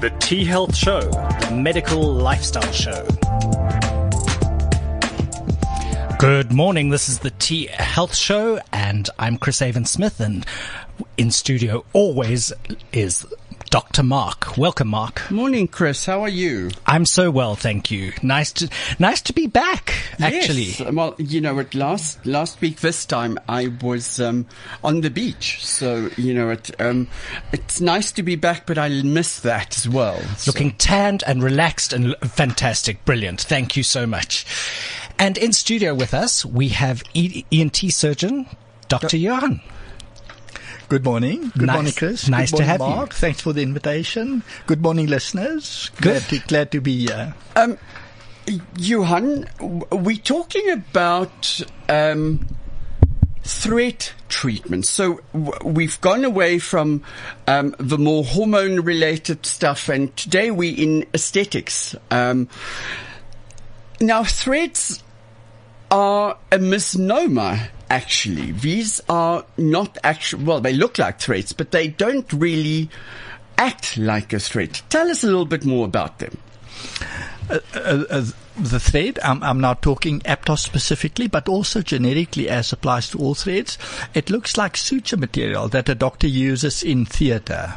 The T Health Show, the medical lifestyle show. Good morning. This is the T Health Show, and I'm Chris Avant Smith, and in studio always is Dr. Mark. Welcome, Mark. Morning, Chris. How are you? I'm so well, thank you. Nice to nice to be back. Actually, Yes. Well, you know, at last last week this time I was um, on the beach, so you know, it um, it's nice to be back, but I miss that as well. So- looking tanned and relaxed and fantastic, brilliant. Thank you so much. And in studio with us, we have ENT surgeon Dr. Johan. Good morning. Good Nice- morning, Chris. nice Good to morning, have you. Mark. Thanks for the invitation. Good morning, listeners. Glad to, glad to be here. Um, Johan, we're talking about um, thread treatment. So w- we've gone away from um, the more hormone-related stuff, and today we're in aesthetics. Um, now, threads are a misnomer. Actually, these are not actual. Well, they look like threads, but they don't really act like a thread. Tell us a little bit more about them. Uh, uh, the thread, I'm, I'm now talking Aptos specifically, but also generically as applies to all threads. It looks like suture material that a doctor uses in theatre.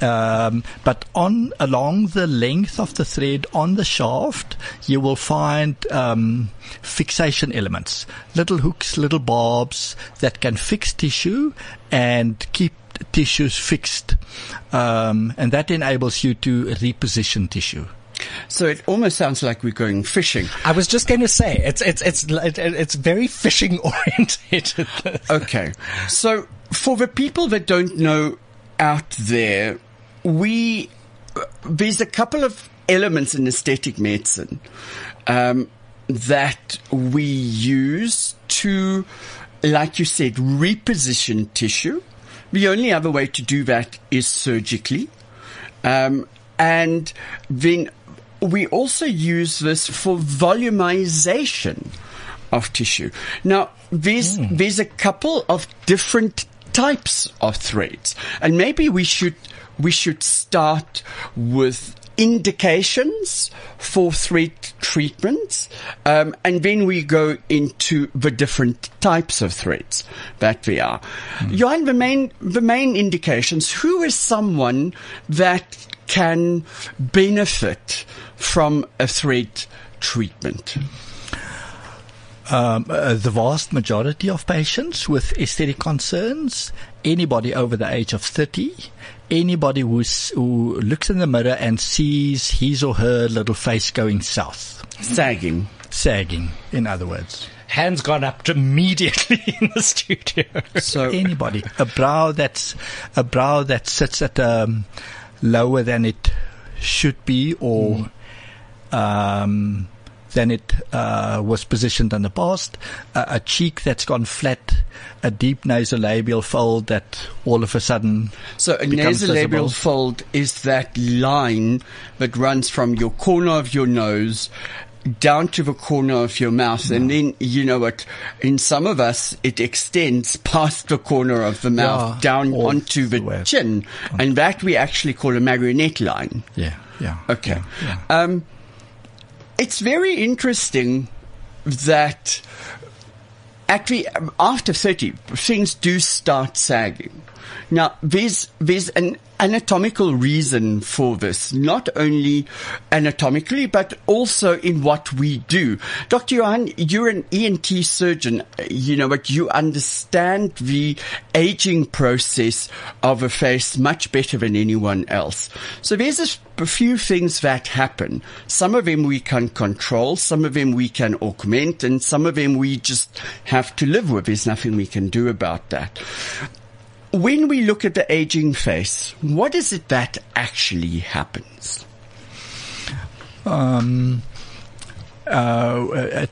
Um, but on along the length of the thread on the shaft, you will find um, fixation elements, little hooks, little barbs that can fix tissue and keep tissues fixed, um, and that enables you to reposition tissue. So it almost sounds like we're going fishing. I was just going to say it's it's it's it's very fishing oriented. Okay. So for the people that don't know out there, we there's a couple of elements in aesthetic medicine um, that we use to, like you said, reposition tissue. The only other way to do that is surgically. Um, and then we also use this for volumization of tissue. Now, there's, there's a couple of different types of threads, and maybe we should, we should start with indications for thread treatments, um, and then we go into the different types of threads that we are. Johan, the main, the main indications, who is someone that can benefit from a thread treatment? Um, uh, the vast majority of patients with aesthetic concerns, anybody over the age of 30, anybody who's, who looks in the mirror and sees his or her little face going south, Sagging. sagging, in other words. Hands gone up immediately in the studio. So, Anybody, a brow that's, a brow that sits at, um, lower than it should be or, um, than it uh, was positioned in the past. Uh, a cheek that's gone flat, a deep nasolabial fold that all of a sudden so a nasolabial visible. fold is that line that runs from your corner of your nose down to the corner of your mouth, and then you know what? In some of us, it extends past the corner of the mouth Yeah, down onto the chin, and that we actually call a marionette line. Yeah, yeah. Okay. yeah. Um, it's very interesting that actually after 30, things do start sagging. Now, there's, there's an anatomical reason for this, not only anatomically, but also in what we do. Dr. Johan, you're an ENT surgeon. You know, but you understand the aging process of a face much better than anyone else. So there's a few things that happen. Some of them we can control, some of them we can augment, and some of them we just have to live with. There's nothing we can do about that. When we look at the aging face, what is it that actually happens? Um, uh, uh,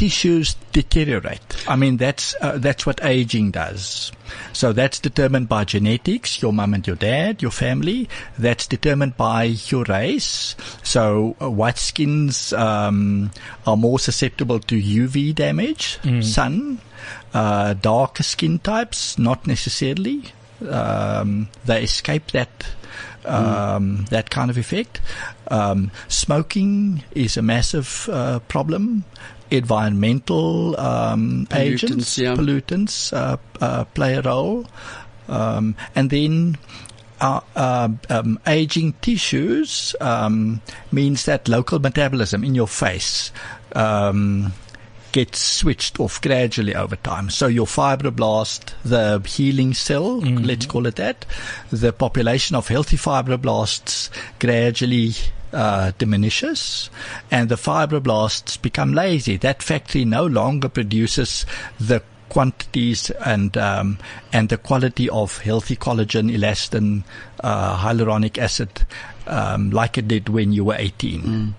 tissues deteriorate. I mean, that's uh, that's what aging does. So that's determined by genetics, your mum and your dad, your family. That's determined by your race. So uh, white skins um, are more susceptible to UV damage, sun. Uh, darker skin types, not necessarily. um, they escape that um, that kind of effect. Um, smoking is a massive uh, problem. Environmental um, Pollutants, agents, yeah. pollutants uh, uh, play a role, um, and then. Uh, uh, um, aging tissues um, means that local metabolism in your face um, gets switched off gradually over time. So your fibroblast, the healing cell, let's call it that, the population of healthy fibroblasts gradually uh, diminishes and the fibroblasts become lazy. That factory no longer produces the quantities and um, and the quality of healthy collagen, elastin, uh, hyaluronic acid, um, like it did when you were 18.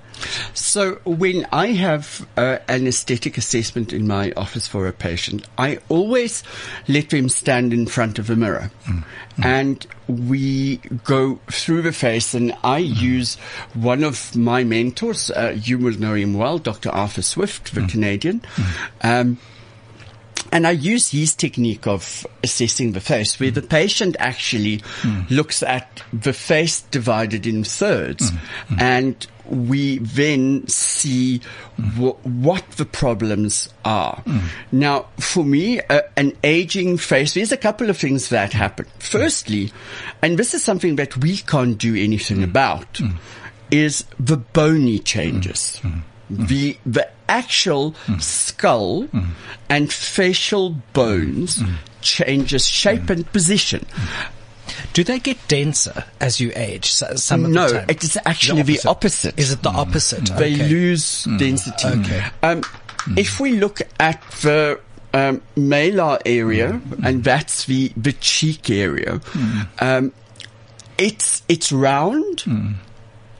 So when I have uh, an aesthetic assessment in my office for a patient, I always let them stand in front of a mirror. Mm. Mm. And we go through the face and I mm. use one of my mentors, uh, you will know him well, Dr. Arthur Swift, the Canadian. Um, and I use his technique of assessing the face, where the patient actually looks at the face divided in thirds, and we then see wh- what the problems are. Hmm. Now, for me, uh, an aging face, there's a couple of things that happen. Firstly, and this is something that we can't do anything hmm. about, hmm. is the bony changes. The, the actual skull and facial bones changes shape and position. Do they get denser as you age? Some of No, the time? it is actually the opposite. Is it the mm. opposite? Mm. They Okay. lose mm. density. Okay. Um, If we look at the um, malar area, and that's the the cheek area, um, it's it's round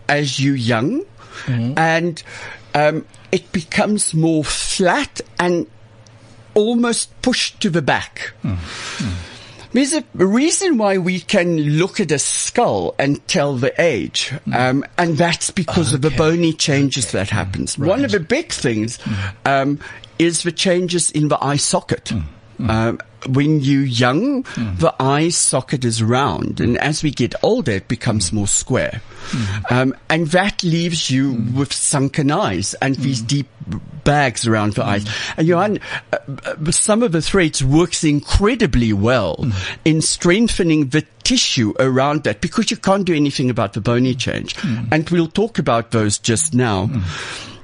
as you young, and um, it becomes more flat and almost pushed to the back. There's a reason why we can look at a skull and tell the age, um, and that's because of the bony changes that happens. One of the big things um, is the changes in the eye socket. Um, when you're young, the eye socket is round, and as we get older, it becomes more square. Um, and that leaves you with sunken eyes and these deep bags around the eyes. And Johan, uh, uh, some of the threads works incredibly well in strengthening the tissue around that because you can't do anything about the bony change. And we'll talk about those just now.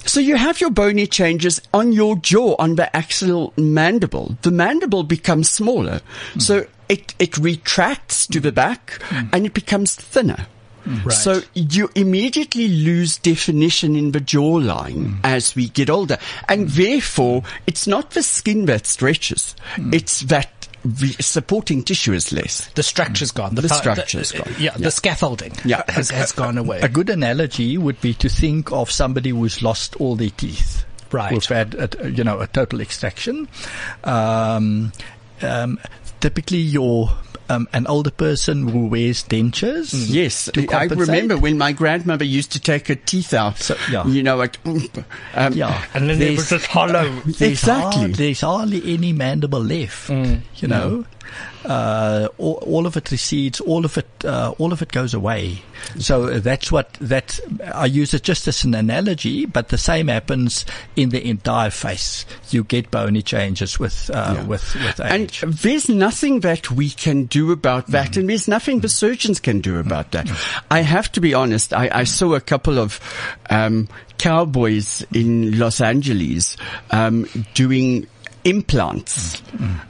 So you have your bony changes on your jaw, on the axial mandible. The mandible becomes smaller. Hmm. So it, it retracts to the back hmm. and it becomes thinner. Hmm. Right. So you immediately lose definition in the jawline as we get older. And therefore, it's not the skin that stretches. It's that supporting tissue is less. The structure's gone. The fo- structure's gone. Yeah, the scaffolding Yeah. has, has gone away. A good analogy would be to think of somebody who's lost all their teeth. Right. Who've had, a, you know, a total extraction. Um, um, typically, your um, an older person who wears dentures. Yes, to I remember when my grandmother used to take her teeth out. So, yeah. You know, it, um, Yeah, And then there was just hollow. There's Exactly. hard- there's hardly any mandible left. You know, uh, all, all of it recedes. All of it, uh, all of it goes away. So that's what that. I use it just as an analogy, but the same happens in the entire face. You get bony changes with uh, Yeah. with with And there's nothing that we can do about that, and there's nothing the surgeons can do about that. I have to be honest. I, I saw a couple of um, cowboys in Los Angeles um, doing implants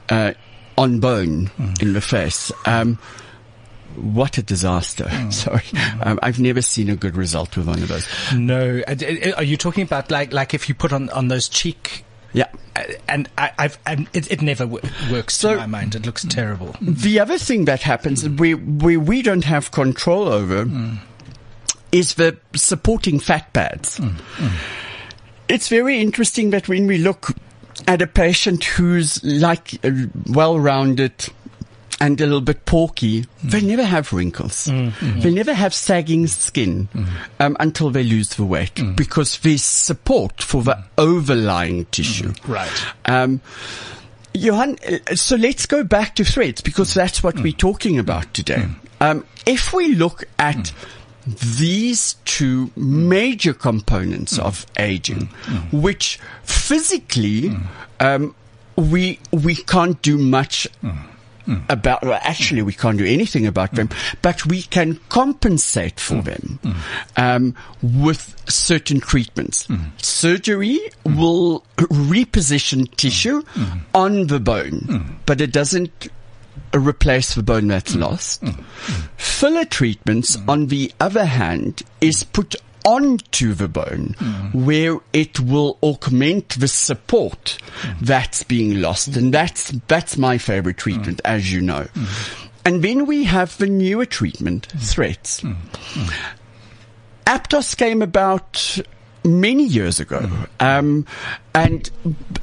uh, on bone in the face. Um, what a disaster! Sorry, um, I've never seen a good result with one of those. No, Uh, uh, are you talking about like like if you put on on those cheek? Yeah. uh, And I, I've and it, it never w- works So- to my mind. It looks terrible. The other thing that happens, we, we, we don't have control over, is the supporting fat pads. It's very interesting that when we look at a patient who's like uh, well-rounded and a little bit porky, they never have wrinkles. They never have sagging skin um, until they lose the weight because there's support for the overlying tissue. Right. Um, Johan, uh, so let's go back to threads because that's what we're talking about today. Um, if we look at these two major components mm. of aging, mm. Mm. which physically um, we we can't do much about. Well, actually, we can't do anything about them, but we can compensate for them um, with certain treatments. Surgery will reposition tissue on the bone, but it doesn't replace the bone that's mm. lost. Mm. Filler treatments, mm. on the other hand, is put onto the bone where it will augment the support that's being lost. And that's, that's my favorite treatment, as you know. And then we have the newer treatment, threads. Aptos came about many years ago, mm-hmm. um, and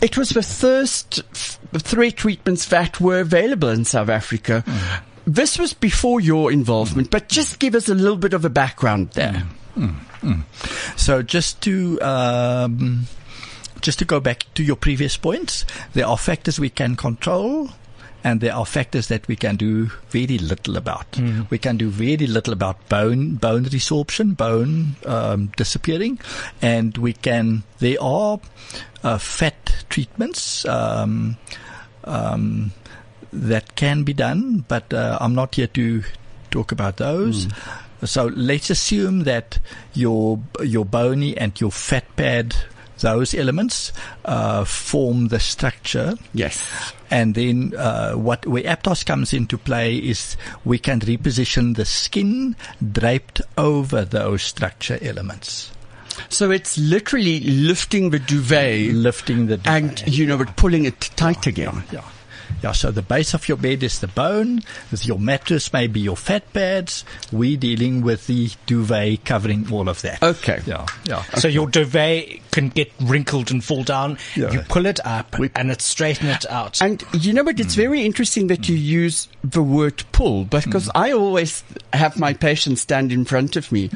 it was the first f- thread treatments that were available in South Africa. Mm. This was before your involvement, but just give us a little bit of a background there. Mm. Mm. So just to um, just to go back to your previous points, there are factors we can control. And there are factors that we can do very little about. We can do very little about bone bone resorption, bone um, disappearing, and we can. There are uh, fat treatments um, um, that can be done, but uh, I'm not here to talk about those. So let's assume that your your bony and your fat pad, those elements, uh, form the structure. Yes. And then uh, what where Aptos comes into play is we can reposition the skin draped over those structure elements, So it's literally lifting the duvet lifting the and, you know, but pulling it tight again. Yeah. Yeah, so the base of your bed is the bone. With your mattress, maybe your fat pads. We're dealing with the duvet covering all of that. Okay. Yeah, yeah. So your duvet can get wrinkled and fall down. Yeah. You pull it up We- and it straighten it out. And you know what? It's mm. very interesting that you mm. use the word pull because mm. I always have my patients stand in front of me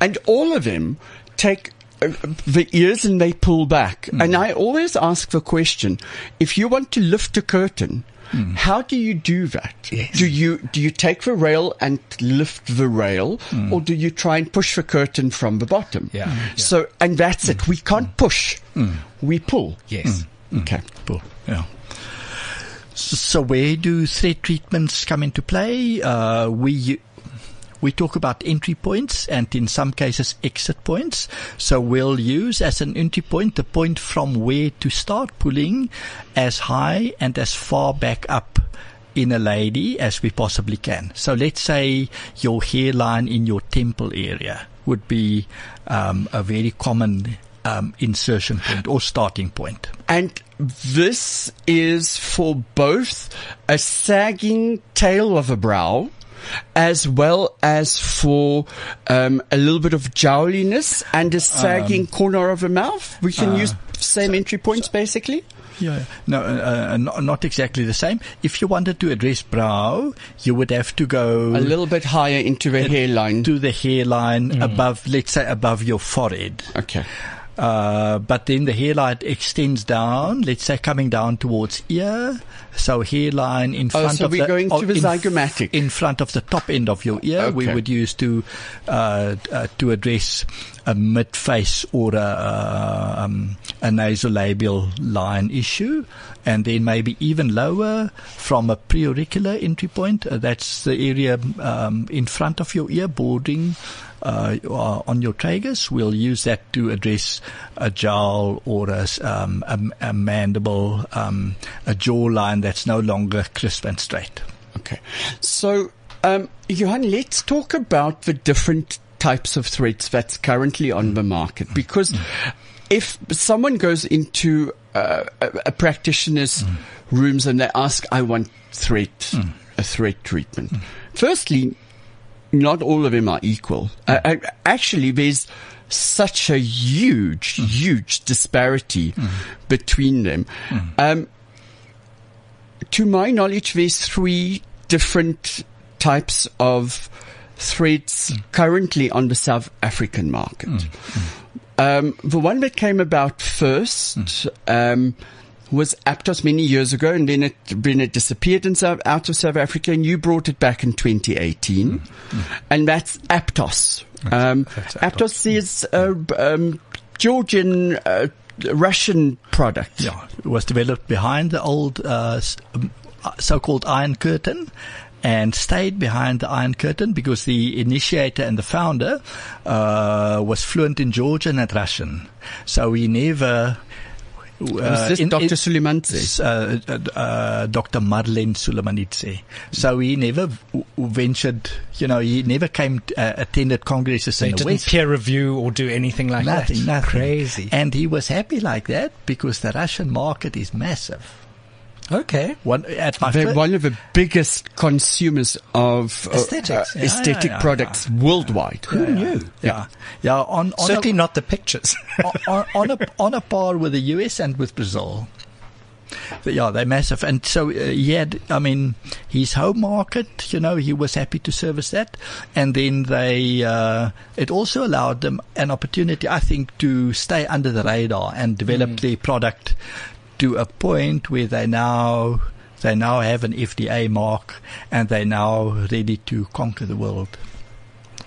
and all of them take the ears and they pull back. Hmm. And I always ask the question, if you want to lift a curtain, hmm. how do you do that? Yes. Do you do you take the rail and lift the rail, hmm. or do you try and push the curtain from the bottom? Yeah. Mm. Yeah. So and that's it. We can't push. We pull. yes. Okay. Cool. Yeah. So, so where do thread treatments come into play? Uh, we we talk about entry points and in some cases exit points. So we'll use as an entry point the point from where to start pulling as high and as far back up in a lady as we possibly can. So let's say your hairline in your temple area would be um, a very common um, insertion point or starting point. And this is for both a sagging tail of a brow as well as for um, a little bit of jowliness and a sagging corner of a mouth. We can use same entry points basically. Yeah, no, uh, uh, not, not exactly the same. If you wanted to address brow, you would have to go A little bit higher into the hairline. to the hairline above, let's say, above your forehead. Okay. Uh, but then the hairline extends down, let's say coming down towards ear. So hairline in Oh, front so of we're the, going oh, to the in zygomatic. in front of the top end of your ear. We would use to uh, uh, to address a mid face or a, uh, um, a nasolabial line issue, and then maybe even lower from a preauricular entry point. Uh, that's the area um, in front of your ear, bordering uh, uh, on your tragus. We'll use that to address a jowl or a, um, a, a mandible, um, a jawline that's no longer crisp and straight. Okay. So, um, Johan, let's talk about the different types of threads that's currently on the market because if someone goes into uh, a, a practitioner's rooms and they ask, I want thread, a thread treatment. Firstly, not all of them are equal. Uh, uh, actually, there's such a huge, huge disparity between them. Um, to my knowledge, there's three different types of threads currently on the South African market. Um, the one that came about first um, was Aptos many years ago, and then it then it disappeared in South, out of South Africa, and you brought it back in 2018, and that's Aptos. Um, that's Aptos is a um, Georgian. Uh, Russian product. Yeah, it was developed behind the old uh, um, uh, so-called Iron Curtain and stayed behind the Iron Curtain because the initiator and the founder uh, was fluent in Georgian and Russian. So he never... Uh, Was this in- Dr. in- uh, uh, uh, Dr. Marlen Sulamanidze. So he never v- ventured, you know, he never came, uh, attended congresses They in the didn't West. peer review or do anything like Nothing, that. nothing. Crazy. And he was happy like that because the Russian market is massive. Okay. One at They're one of the biggest consumers of uh, Aesthetics. uh, Yeah, aesthetic yeah, yeah, products worldwide. Who knew? yeah, yeah, on on Certainly a, not the pictures. on, on a on a par with the US and with Brazil. But yeah, they're massive, and so uh, he had. I mean, his home market. You know, he was happy to service that, and then they. Uh, it also allowed them an opportunity, I think, to stay under the radar and develop their product to a point where they now they now have an FDA mark and they're now ready to conquer the world.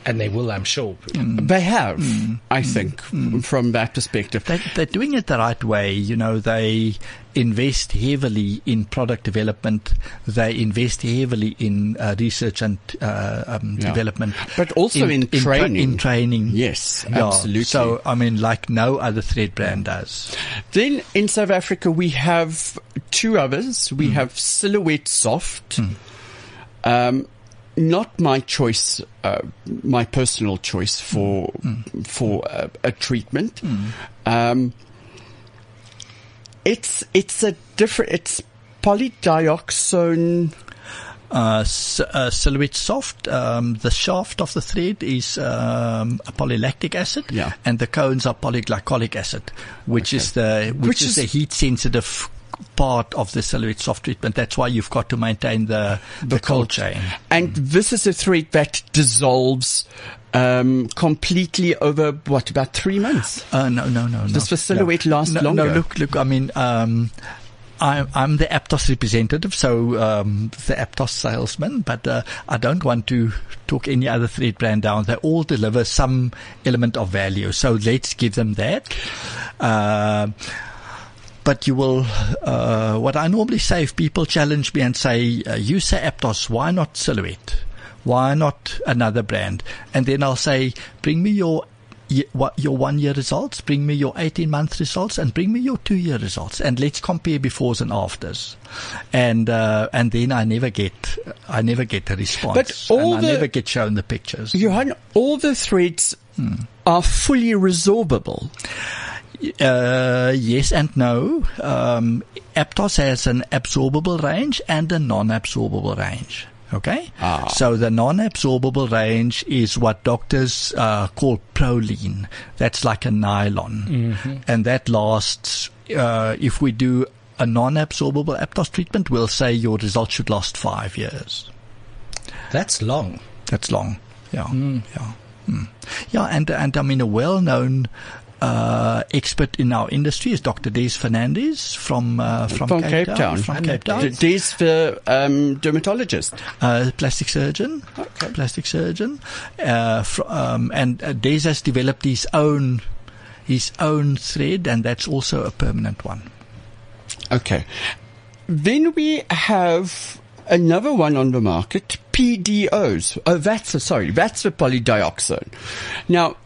And they will, I'm sure. They have, I think, from that perspective. They, they're doing it the right way. You know, they invest heavily in product development. They invest heavily in uh, research and uh, um, Yeah. development, But also in tra- training. in training, Yes, Yeah. absolutely. So, I mean, like no other thread brand does. Then in South Africa, we have two others. We have Silhouette Soft. Um, not my choice, uh, my personal choice for for a, a treatment. Um, it's it's a different. It's polydioxone. Uh, uh, Silhouette Soft, um, the shaft of the thread is um, a polylactic acid, Yeah. and the cones are polyglycolic acid, which is the which, Which is, is- the heat sensitive part of the Silhouette Soft treatment. That's why you've got to maintain the the, cold chain. And this is a thread that dissolves um, completely over what about three months? Uh, no, no, no. Does no, the silhouette no. last no, longer? No, look, look. I mean, um, I'm, I'm the Aptos representative, so um, the Aptos salesman. But uh, I don't want to talk any other thread brand down. They all deliver some element of value, so let's give them that. Uh, but you will, uh, what I normally say if people challenge me and say, uh, you say Aptos, why not Silhouette? Why not another brand? And then I'll say, bring me your your one year results, bring me your 18 month results, and bring me your two year results, and let's compare befores and afters. And uh, and then I never get I never get a response. But all and I never get shown the pictures. Johan, all the threads are fully resorbable. Uh, yes and no. Um, Aptos has an absorbable range and a non-absorbable range. Okay? Ah. So the non-absorbable range is what doctors uh, call Prolene. That's like a nylon. And that lasts, uh, if we do a non-absorbable Aptos treatment, we'll say your results should last five years. That's long. That's long. Yeah. Yeah. Mm. Yeah. And, and I mean, a well-known, uh, expert in our industry is Dr. Des Fernandes from, uh, from, From Cape Town. From Cape Town. D- There's the um, dermatologist. Uh, plastic surgeon. Okay. Plastic surgeon. Uh, fr- um, and uh, Des has developed his own, his own thread and that's also a permanent one. Okay. Then we have another one on the market, PDOs. Oh, that's a, sorry, that's the polydioxone. Now,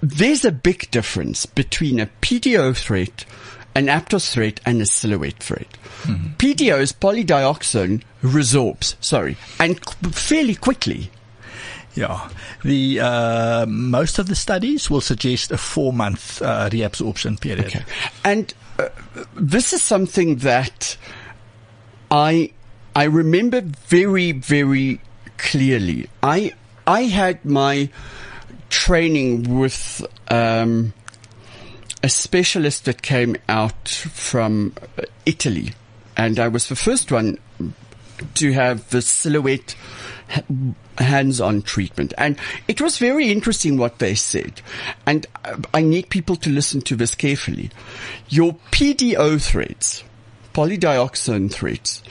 there's a big difference between a PDO thread, an Aptos thread, and a silhouette thread. is polydioxin resorbs, sorry, and qu- fairly quickly. Yeah. The, uh, most of the studies will suggest a four month, uh, reabsorption period. Okay. And uh, this is something that I I remember very very clearly. I I had my training with um, a specialist that came out from Italy, and I was the first one to have the silhouette hands-on treatment. And it was very interesting what they said. And uh, I need people to listen to this carefully. Your PDO threads, polydioxone threads,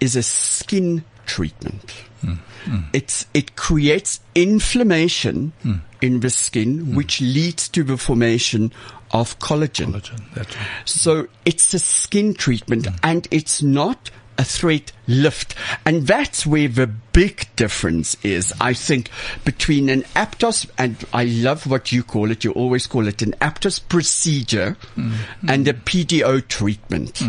is a skin treatment. Mm. It's, it creates inflammation mm. in the skin, mm. which leads to the formation of collagen. That's right. So it's a skin treatment and it's not a thread lift. And that's where the big difference is, I think, between an Aptos, and I love what you call it, you always call it an Aptos procedure and a PDO treatment.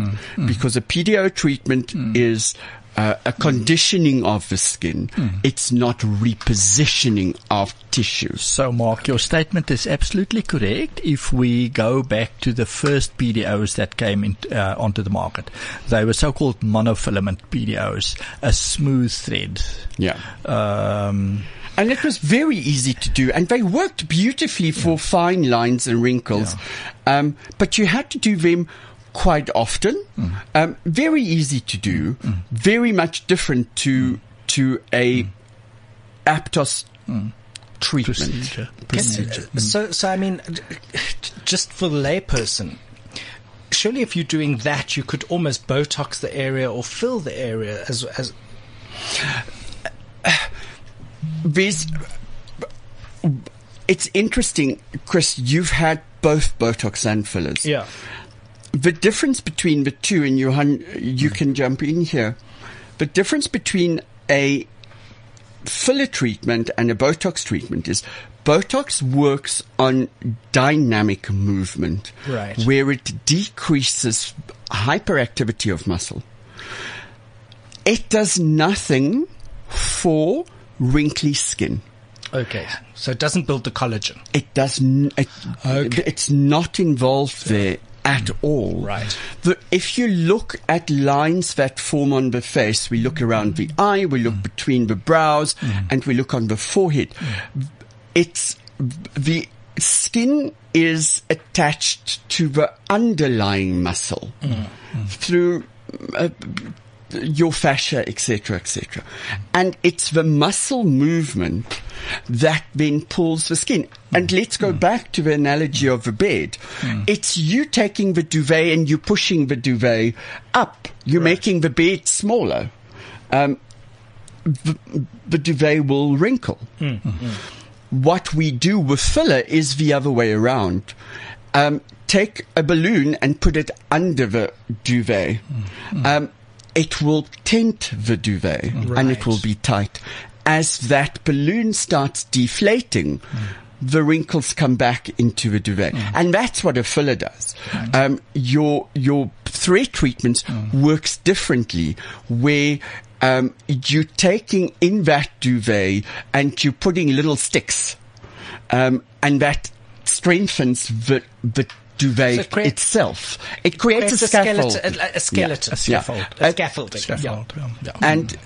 Because a PDO treatment is uh, a conditioning of the skin. It's not repositioning of tissues. So, Mark, your statement is absolutely correct. If we go back to the first PDOs that came in, uh, onto the market, they were so-called monofilament PDOs, a smooth thread. Yeah. Um, And it was very easy to do, and they worked beautifully for fine lines and wrinkles. Um, but you had to do them quite often. Mm. Um, very easy to do. Mm. Mm. Very much different to to a Aptos treatment. procedure. Can- procedure. Uh, so, so I mean, just for the layperson, surely if you're doing that, you could almost Botox the area or fill the area as as. There's, it's interesting, Chris. You've had both Botox and fillers. Yeah. The difference between the two, and Johan, you mm-hmm. can jump in here. The difference between a filler treatment and a Botox treatment is Botox works on dynamic movement, Right. where it decreases hyperactivity of muscle. It does nothing for wrinkly skin. Okay. So it doesn't build the collagen. It does. N- it, Okay. It's not involved there at all. Right. The, if you look at lines that form on the face, we look around the eye, we look between the brows, mm. and we look on the forehead. It's the skin is attached to the underlying muscle mm. Mm. through uh, your fascia, etc., etc. And it's the muscle movement that then pulls the skin. And mm. let's go mm. back to the analogy of the bed. Mm. It's you taking the duvet and you pushing the duvet up. You're making the bed smaller. Um, the, the duvet will wrinkle. What we do with filler is the other way around. Um, take a balloon and put it under the duvet. Um, it will tint the duvet and it will be tight. As that balloon starts deflating, the wrinkles come back into the duvet. And that's what a filler does. Um, your, your thread treatments works differently where um, you're taking in that duvet and you're putting little sticks, um, and that strengthens the the duvet So it create- itself. It creates, Creates a scaffold. skeleton, a, a skeleton, A scaffold. a Uh, scaffolding. Scaffold, Yeah. yeah. and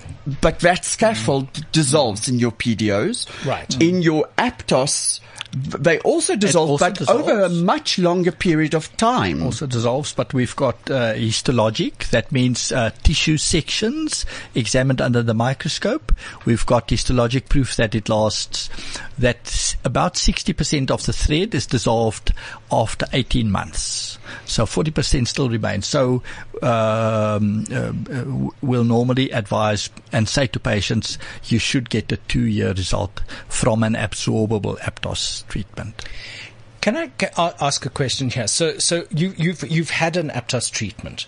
but that scaffold dissolves in your PDOs. Right. In your Aptos, they also dissolve, also but over a much longer period of time. also dissolves, but we've got uh, histologic. That means uh, tissue sections examined under the microscope. We've got histologic proof that it lasts. That about 60% of the thread is dissolved after 18 months. So 40% still remains. So um, uh, we'll normally advise and say to patients, you should get a two-year result from an absorbable Aptos treatment. Can I ask a question here? So, so you, you've you've had an Aptos treatment,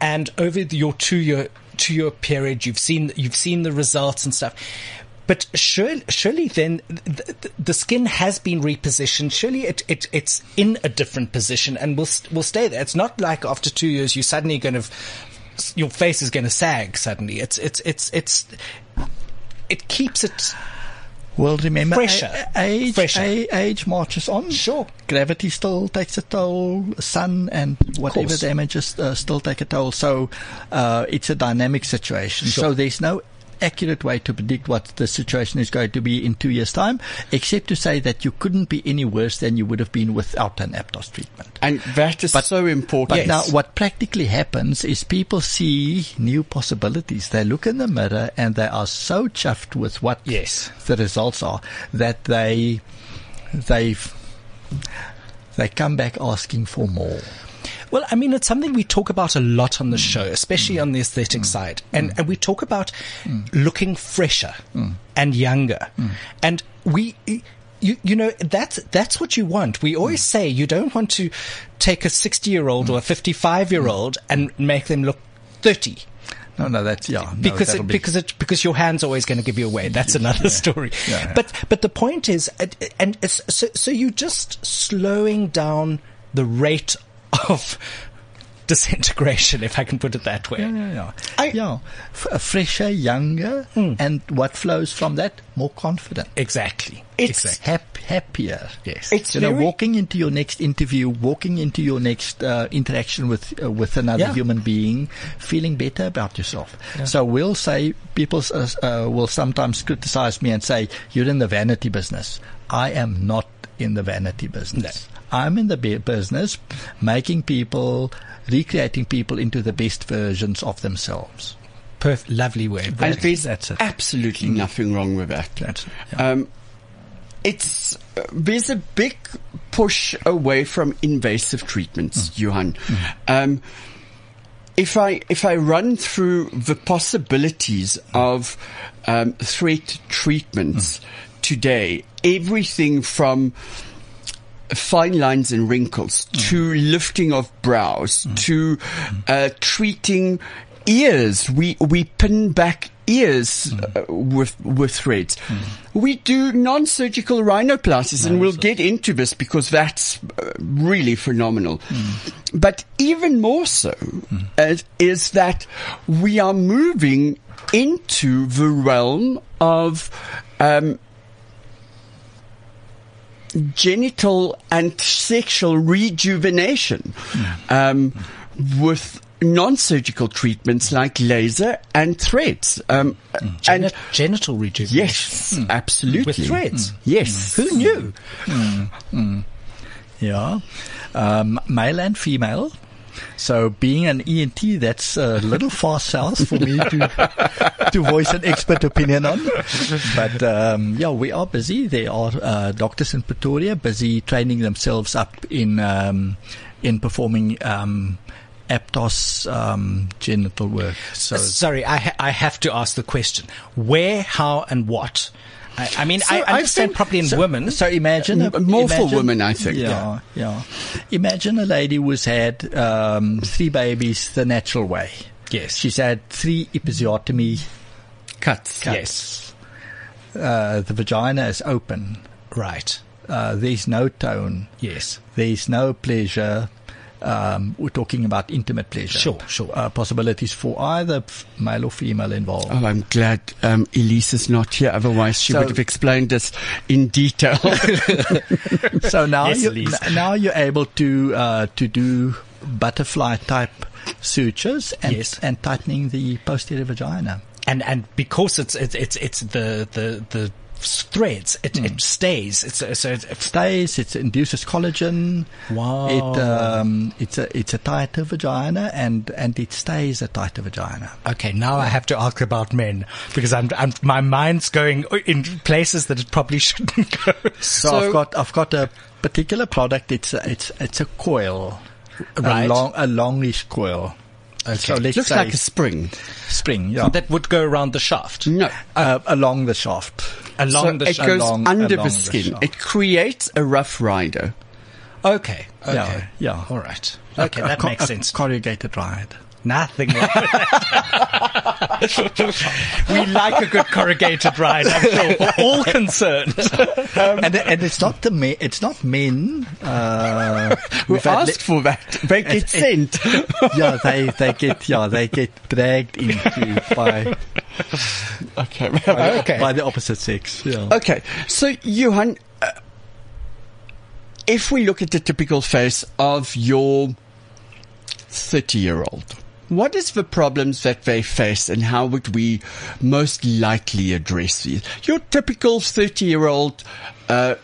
and over your two year two year period, you've seen you've seen the results and stuff. But surely, surely then the, the, the skin has been repositioned. Surely it, it it's in a different position and will will stay there. It's not like after two years you suddenly going to your face is going to sag suddenly. It's it's it's it's it keeps it Well, remember, Fresher. age, Fresher. age marches on. Sure. Gravity still takes a toll. Sun and whatever damages uh, still take a toll. So uh, it's a dynamic situation. So there's no accurate way to predict what the situation is going to be in two years' time, except to say that you couldn't be any worse than you would have been without an Aptos treatment. And that is so important. But now, what practically happens is people see new possibilities. They look in the mirror and they are so chuffed with what Yes. the results are that they they they come back asking for more. Well, I mean, it's something we talk about a lot on the mm. show, especially mm. on the aesthetic mm. side. And, and we talk about looking fresher and younger. And we, you, you know, that's, that's what you want. We always say you don't want to take a 60 year old or a 55 year old and make them look 30 No, no, that's yeah. because it, be- because it, because your hand's always going to give you away. That's another story. Yeah, yeah. But but the point is, and it's, so so you just slowing down the rate of disintegration, if I can put it that way. Yeah, yeah, yeah. I- yeah. F- fresher, younger, and what flows from that? More confident. Exactly. It's- exactly. Hap- happier. Yes. It's you know, walking into your next interview, walking into your next uh, interaction with uh, with another Yeah. human being, feeling better about yourself. So we'll say people uh, uh, will sometimes criticize me and say, "You're in the vanity business." I am not in the vanity business. I'm in the business making people, recreating people into the best versions of themselves. Perf- lovely word. and there's that's it. absolutely nothing wrong with that. That's yeah. Um, it's uh, there's a big push away from invasive treatments, Mm. Johan. Um, if I if I run through the possibilities of um, thread treatments today, everything from fine lines and wrinkles to lifting of brows to uh, treating ears. We we pin back ears uh, with with threads. We do non-surgical rhinoplasties, and we'll get into this because that's uh, really phenomenal. But even more so uh, is that we are moving into the realm of um, genital and sexual rejuvenation um, with non-surgical treatments like laser and threads. Um, mm. Geni- and genital rejuvenation. yes, mm. absolutely. With threads. Mm. Yes. Who knew? Yeah. Um, male and female. So being an ENT, that's a little far south for me to to voice an expert opinion on. But um, yeah, we are busy. There are uh, doctors in Pretoria busy training themselves up in um, in performing um, Aptos um, genital work. So Sorry, I ha- I have to ask the question: Where, how, and what? I, I mean, So I I understand think- probably in So- women. So imagine a, M- more for women, I think. Yeah, yeah. Imagine a lady who's had um, three babies the natural way. Yes. She's had three episiotomy Cuts. yes. Uh, the vagina is open. Right. Uh, there's no tone. Yes. There's no pleasure. Um, we're talking about intimate pleasure. Sure, sure. Uh, possibilities for either f- male or female involved. Oh, I'm glad um, Elise is not here. Otherwise, she So- would have explained this in detail. So now Yes, you Elise. n- now you're able to uh, to do butterfly type sutures and Yes. and tightening the posterior vagina. And and because it's it's it's, it's the the the threads, it, Hmm. it stays. It's so it's, Stays. It induces collagen. Wow. It um it's a it's a tighter vagina and and it stays a tighter vagina. Okay, now I have to ask about men because I'm, I'm my mind's going in places that it probably shouldn't go. So, So- I've got I've got a particular product. It's a, it's it's a coil, Right. a long a longish coil. So let's Looks say like a spring. spring. Yeah. That would go around the shaft, No. uh, along the shaft. Along so the it goes along- under along the the skin. shaft. it creates a rough rider. Okay, okay, Yeah, yeah. all right. Okay, A that co- makes a sense. Corrugated ride. Nothing. Like we like a good corrugated ride, I'm sure, for all concerned. and and it's not the men, it's not men uh, Who we've asked for that? They get sent. yeah they they get yeah they get dragged into by okay. Okay. by the opposite sex yeah Okay. So, Johan, uh, if we look at the typical face of your 30 year old, what is the problems that they face and how would we most likely address these? Your typical 30 year old, uh,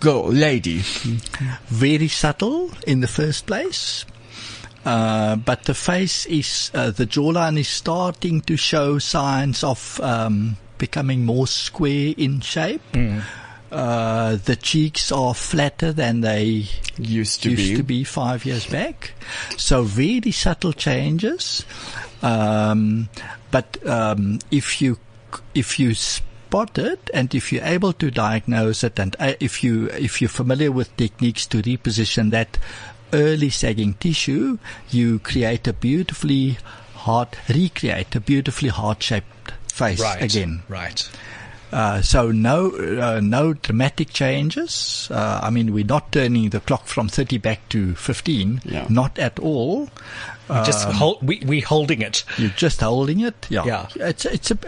girl, lady. Very subtle in the first place. Uh, but the face is, uh, the jawline is starting to show signs of um, becoming more square in shape. Uh, the cheeks are flatter than they Used to used be. to be five years back. So really subtle changes. Um, but um, if you if you spot it and if you're able to diagnose it and uh, if you if you're familiar with techniques to reposition that early sagging tissue, you create a beautifully heart recreate a beautifully heart shaped face Right. again. Right. Uh, so no, uh, no dramatic changes. Uh, I mean, we're not turning the clock from 30 back to 15. Yeah. Not at all. Just hold, we, we holding it. You're just holding it. Yeah. Yeah. It's, it's a,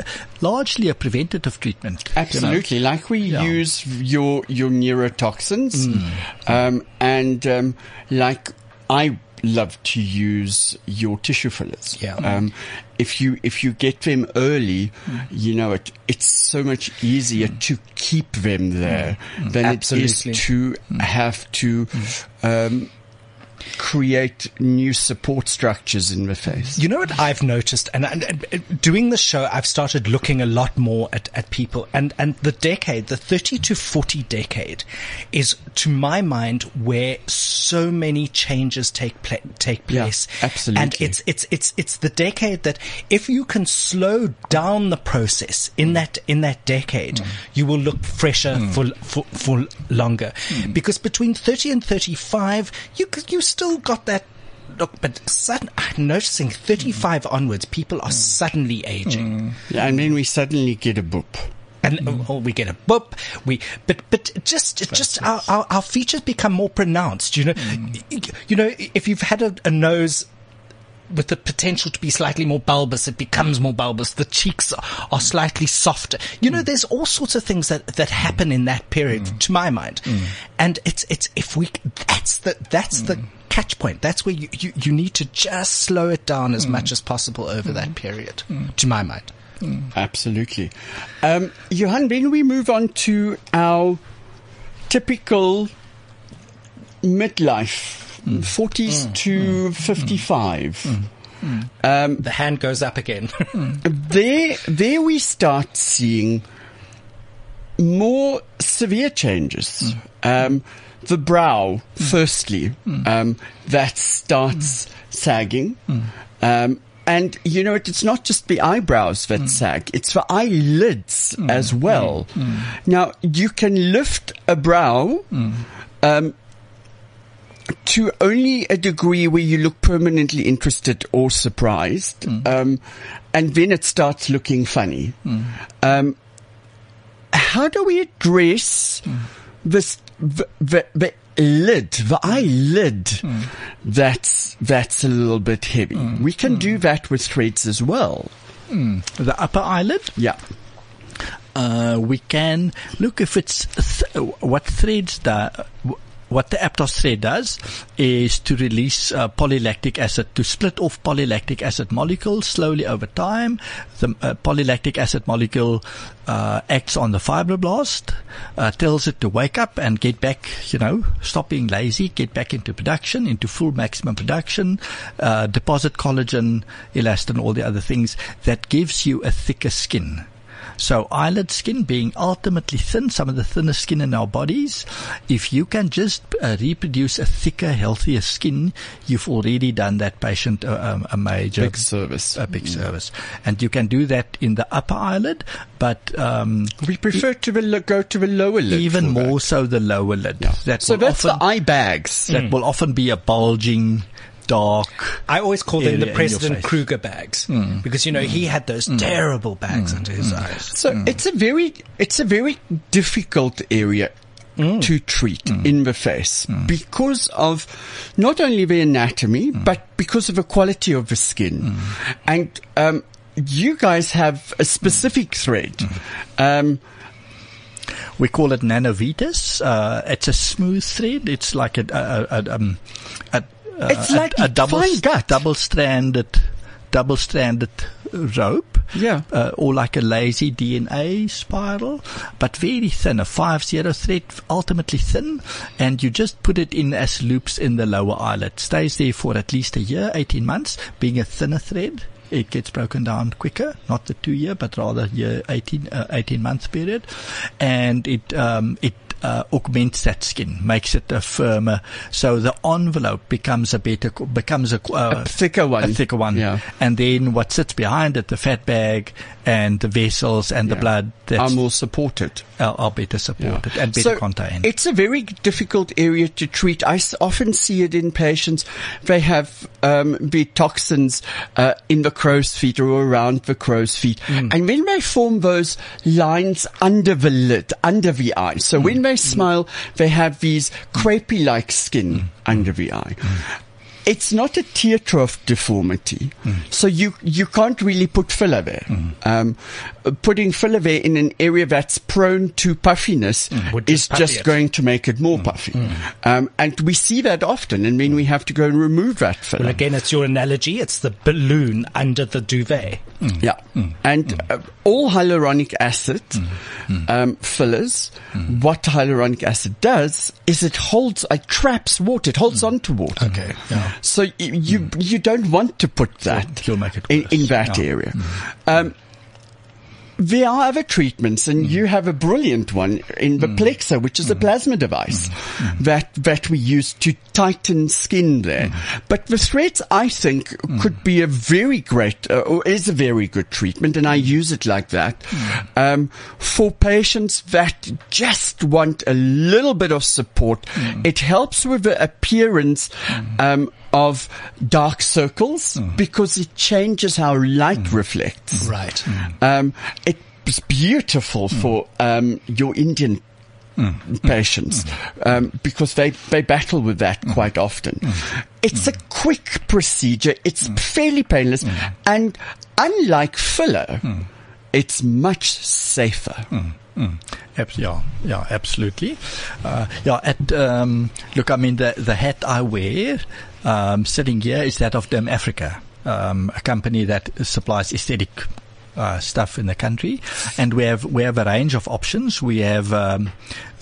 largely a preventative treatment. you know. Absolutely, like we Yeah. use your your neurotoxins, Mm. um, and um, like I love to use your tissue fillers. Yeah. Um, if you if you get them early, Mm. you know it, it's so much easier to keep them there Mm. than Absolutely. it is to have to. Um, create new support structures in the face. You know what I've noticed, and, and, and uh, doing the show, I've started looking a lot more at, at people, and, and the decade, the 30 to 40 decade, is to my mind where so many changes take pla- take Yeah, place. absolutely. And it's it's it's it's the decade that if you can slow down the process in mm. that in that decade, mm. you will look fresher mm. for, for for longer. Because between 30 and 35, you you still got that look, but sudden, I'm noticing 35 onwards, people are suddenly aging. Yeah, and then we suddenly get a boop. And uh, oh, we get a boop. We, but, but just, just our, our, our features become more pronounced. You know, Y- you know, if you've had a, a nose with the potential to be slightly more bulbous, it becomes more bulbous. The cheeks are, are slightly softer. You know, mm. there's all sorts of things that, that happen in that period, mm. to my mind. Mm. And it's, it's, if we, that's the, that's the catch point. That's where you, you, you need to just slow it down as much as possible over that period, to my mind. Absolutely. Um, Johan, then we move on to our typical midlife, 40s mm. to mm. Mm. 55. Um, The hand goes up again. there, there we start seeing more severe changes. Um, the brow, firstly, um, that starts sagging. Um, and you know, it's not just the eyebrows that sag; it's the eyelids as well. Now, you can lift a brow. Um, To only a degree where you look permanently interested or surprised, mm. um, and then it starts looking funny. Mm. Um, how do we address mm. this the, the, the lid, the eyelid? That's that's a little bit heavy. We can do that with threads as well. The upper eyelid. Yeah. uh, we can look if it's th- what threads do, what the Aptos thread does is to release uh, polylactic acid, to split off polylactic acid molecules slowly over time. The uh, polylactic acid molecule uh, acts on the fibroblast, uh, tells it to wake up and get back, you know, stop being lazy, get back into production, into full maximum production, uh, deposit collagen, elastin, all the other things that gives you a thicker skin. So eyelid skin being ultimately thin, some of the thinnest skin in our bodies, if you can just uh, reproduce a thicker, healthier skin, you've already done that patient a, a, a major Big service. a big service. And you can do that in the upper eyelid, but um, We prefer to the, go to the lower lid. even for that. more so the lower lid. That So that's often the eye bags. that will often be a bulging, dark. I always call them the President. Hmm. Kruger bags hmm. because you know he had those hmm. terrible bags hmm. under his eyes. So it's a very it's a very difficult area to treat in the face because of not only the anatomy but because of the quality of the skin. And um, you guys have a specific thread. Um, We call it nanovitas. Uh, it's a smooth thread. It's like a, a, a, um, a It's like a, a double fine gut. double stranded double stranded rope. Yeah. Uh, or like a lazy DNA spiral, but very thin, a five zero thread, ultimately thin, and you just put it in as loops in the lower eyelid. Stays there for at least a year, 18 months, being a thinner thread. It gets broken down quicker, not the two year, but rather year 18, uh, 18 month period. And it, um, it, uh, augments that skin, makes it a firmer, so the envelope becomes a better, becomes a, uh, A thicker one. a thicker one. Yeah. And then what sits behind it, the fat bag and the vessels and the blood, that's are more supported. are, are better supported and better So contained. It's a very difficult area to treat. I s- often see it in patients. They have um, the toxins uh, in the crow's feet or around the crow's feet, Mm. and when they form those lines under the lid, under the eye. Mm. So when they smile, they have these crepey-like skin Mm. under the eye. It's not a tear trough deformity, so you you can't really put filler there. Um, uh, putting filler there in an area that's prone to puffiness mm, Would is just puffy just it. going to make it more mm, puffy. Mm. Um, and we see that often, and then we have to go and remove that filler. Well, again, it's your analogy. It's the balloon under the duvet. Yeah. And uh, all hyaluronic acid um, fillers, what hyaluronic acid does is it holds, it traps water, it holds onto water. Okay, yeah. So y- you you don't want to put that you'll make it in, in that Yeah. area. Um, there are other treatments, and Mm. you have a brilliant one in the Plexr, which is a plasma device Mm. that that we use to tighten skin there. Mm. But the threads, I think, could be a very great, uh, or is a very good treatment, and I use it like that Mm. um, for patients that just want a little bit of support. Mm. It helps with the appearance. Um, of dark circles Mm. because it changes how light hmm. reflects. Right. Hmm. Um, it's beautiful hmm. for um, your Indian patients um, because they, they battle with that quite often. It's a quick procedure. It's fairly painless, and unlike filler, it's much safer. Abs- yeah, yeah, absolutely. Uh, yeah, at um, look, I mean the the hat I wear um, sitting here is that of Derm Africa, um, a company that supplies aesthetic. Uh, stuff in the country, and we have we have a range of options. We have um,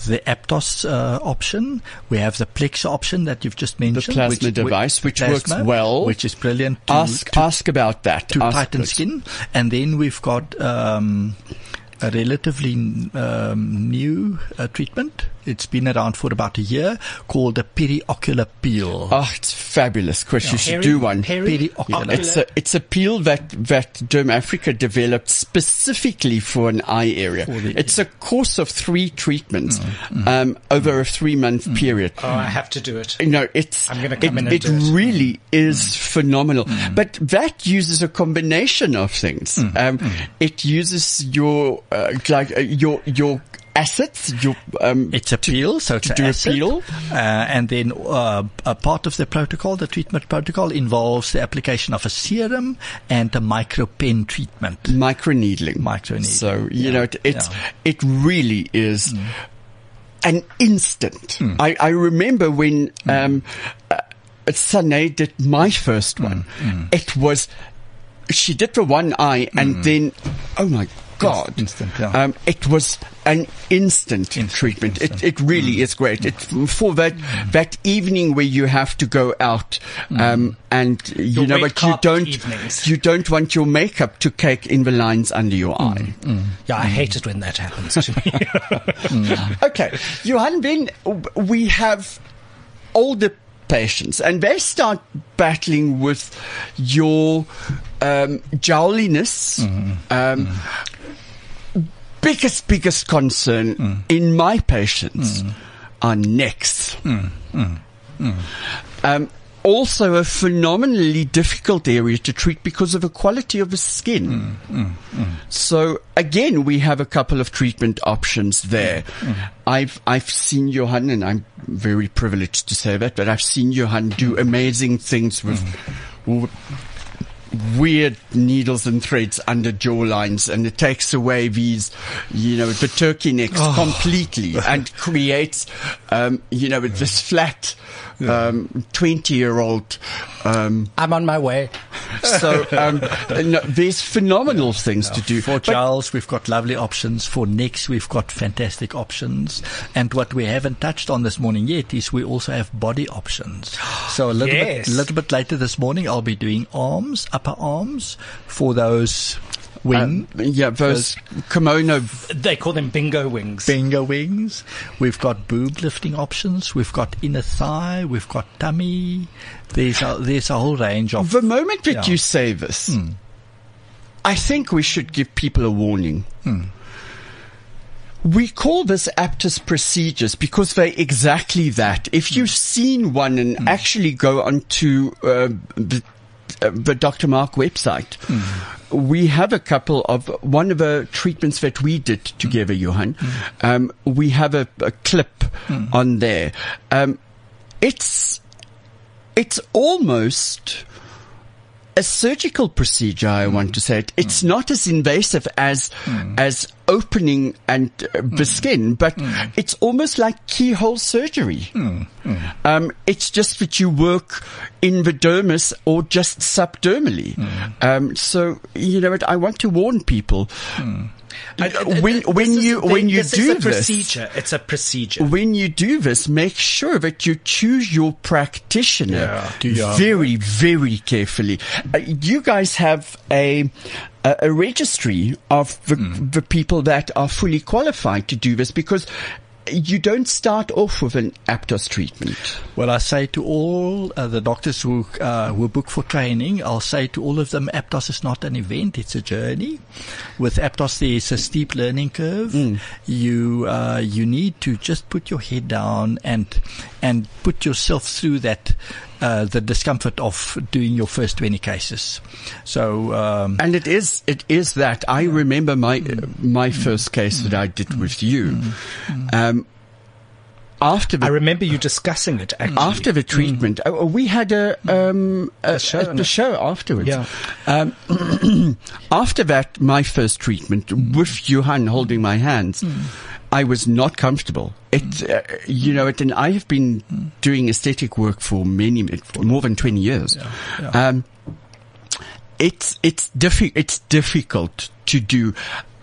the Aptos uh, option. We have the Plex option that you've just mentioned, the plasma device, which works well. which is brilliant. To, ask to ask about that. to Ask tighten skin. And then we've got um, a relatively um, new uh, treatment. It's been around for about a year called a periocular peel. Oh, it's fabulous, Chris. you should Peri- do one. peri- Periocular. It's a it's a peel that that Derm Africa developed specifically for an eye area. The- It's a course of three treatments mm, mm. um, over a three month mm. period. Oh, I have to do it. You know, it's I'm gonna come it, in and it do it. really is phenomenal. But that uses a combination of things. Um, It uses your uh, like uh, your your assets, your um, It's a peel, so it's to an do a acid. peel? Uh, and then uh, a part of the protocol, the treatment protocol, involves the application of a serum and a micro micropen treatment. microneedling. Microneedling, So you yeah, know, it, it's yeah. Mm. it really is an instant. I, I remember when Mm. um, uh, Sane did my first one. Mm. It was she did the one eye, and then oh my god, instant, yeah. um, it was an instant, Instant, treatment. instant. It it really mm. is great. It mm. for that mm. that evening where you have to go out um, and you know, but you don't evenings. you don't want your makeup to cake in the lines under your eye. Yeah, I hate it when that happens to me. Okay, Johan, then we have older patients. And they start battling with your um, jowliness. Mm-hmm. Um, mm-hmm. Biggest, biggest concern mm. in my patients mm. are necks. Mm. Um, also, a phenomenally difficult area to treat because of the quality of the skin. Mm, mm, mm. So again, we have a couple of treatment options there. I've I've seen Johan, and I'm very privileged to say that, but I've seen Johan do amazing things with. with weird needles and threads under jawlines and it takes away these, you know, the turkey necks oh. completely and creates, um, you know, this flat, um, 20 year old, um, I'm on my way. so, um, no, there's phenomenal things to do. For But- jowls, we've got lovely options. For necks, we've got fantastic options. And what we haven't touched on this morning yet is we also have body options. So a little Yes. bit, little bit later this morning, I'll be doing arms, upper arms for those wing. um, yeah, those kimono They call them bingo wings. Bingo wings. We've got boob lifting options. We've got inner thigh. We've got tummy. There's a, there's a whole range of. The moment that Yeah. you say this, I think we should give people a warning. We call this Aptos procedures because they're exactly that. If you've seen one and actually go onto uh, the, uh, the Dr. Mark website, we have a couple of one of the treatments that we did together, Johan. Um, we have a, a clip on there. Um, it's it's almost a surgical procedure. I want to say it. It's hmm. not as invasive as hmm. as opening and uh, the hmm. skin, but it's almost like keyhole surgery. Um, it's just that you work in the dermis or just subdermally. Um, so you know what? I want to warn people. I- I- when when is- you when you this do this, procedure. It's a procedure. when you do this, make sure that you choose your practitioner Yeah, very, very carefully. Uh, you guys have a a, registry of the, Hmm. the people that are fully qualified to do this because you don't start off with an Aptos treatment. Well, I say to all uh, the doctors who uh, who book for training, I'll say to all of them, Aptos is not an event; it's a journey. With Aptos, there is a steep learning curve. You uh, you need to just put your head down and and put yourself through that. Uh, the discomfort of doing your first 20 cases. So, um, And it is, it is that. I remember my, uh, my first case that I did with you. Um, after the I remember you discussing it actually. after the treatment, uh, we had a, um, a, show, a- show afterwards. Yeah. Um, after that, my first treatment with Johan holding my hands, I was not comfortable. It, uh, you know, it, and I have been doing aesthetic work for many, for more than twenty years. Um, it's it's diffi- it's difficult to do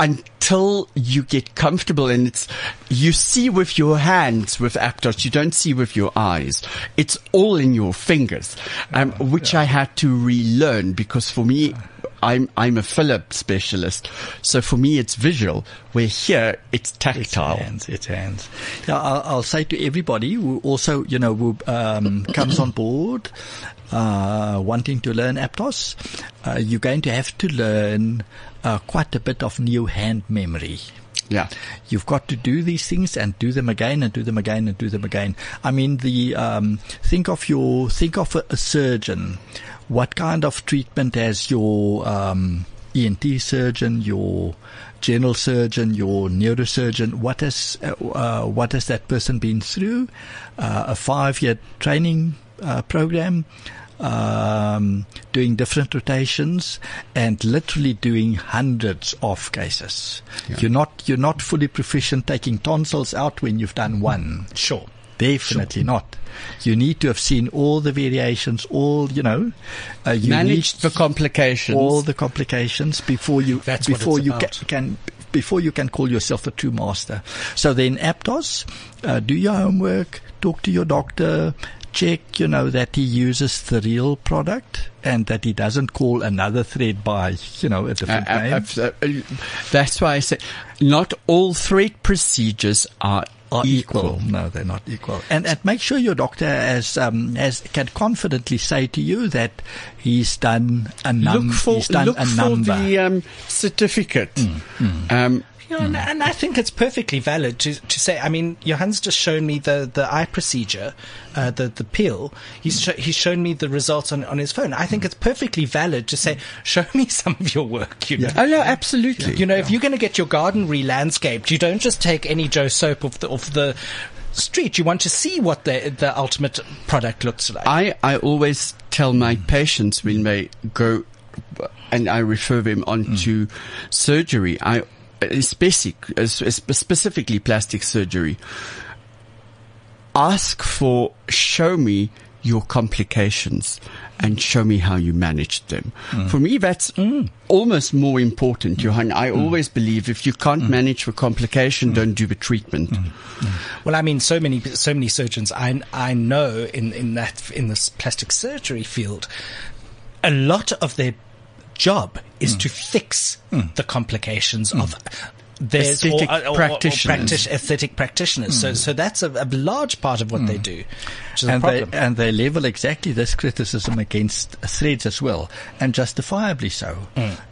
until you get comfortable and it's you see with your hands with Aptos you don't see with your eyes it's all in your fingers um, which I had to relearn because for me I'm I'm a filler specialist so for me it's visual where here it's It's tactile hands. It's hands. Yeah, I'll, I'll say to everybody who also, you know, who um, comes on board, uh, wanting to learn Aptos, uh, you're going to have to learn uh, quite a bit of new hand memory. yeah You've got to do these things and do them again and do them again and do them again. I mean, the um, think of your think of a, a surgeon. What kind of treatment has your um, ENT surgeon, your general surgeon, your neurosurgeon? What has uh, uh, what has that person been through? Uh, a five-year training uh, program um, doing different rotations and literally doing hundreds of cases. You're not you're not fully proficient taking tonsils out when you've done one. Sure. Definitely not. You need to have seen all the variations, all you know. Uh, you manage the complications all the complications before you That's before you ca- can before you can call yourself a true master. So then, Aptos, uh, do your homework, talk to your doctor, check you know that he uses the real product and that he doesn't call another thread by you know a different uh, name. uh, uh, that's why I say not all thread procedures are, are equal. equal. No, they're not equal. And and make sure your doctor has um has can confidently say to you that he's done a num look for he's done look a for the um, certificate. Mm, Um, You know, and, hmm. and I think it's perfectly valid to, to say. I mean, Johan's just shown me the, the eye procedure, uh, the the peel. He's sh- he's shown me the results on, on his phone. I think it's perfectly valid to say, show me some of your work. You know, oh no, absolutely. you know, if you're going to get your garden re-landscaped, you don't just take any Joe soap off the off the street. You want to see what the the ultimate product looks like. I I always tell my hmm. patients when they go and I refer them on hmm. to surgery, I Uh, especially, uh, uh, specifically plastic surgery, ask for, show me your complications and show me how you managed them. Mm. For me, that's hmm. almost more important, hmm. Johan. I Mm. always believe if you can't hmm. manage the complication, don't do the treatment. Mm. Well, I mean, so many, so many surgeons I, I know in, in that, in this plastic surgery field, a lot of their job is mm. to fix mm. the complications mm. of there's Aesthetic or, or- or practitioners. practi- aesthetic practitioners. So, so that's a, a large part of what they do, is a and they and they level exactly this criticism against threads as well, and justifiably so,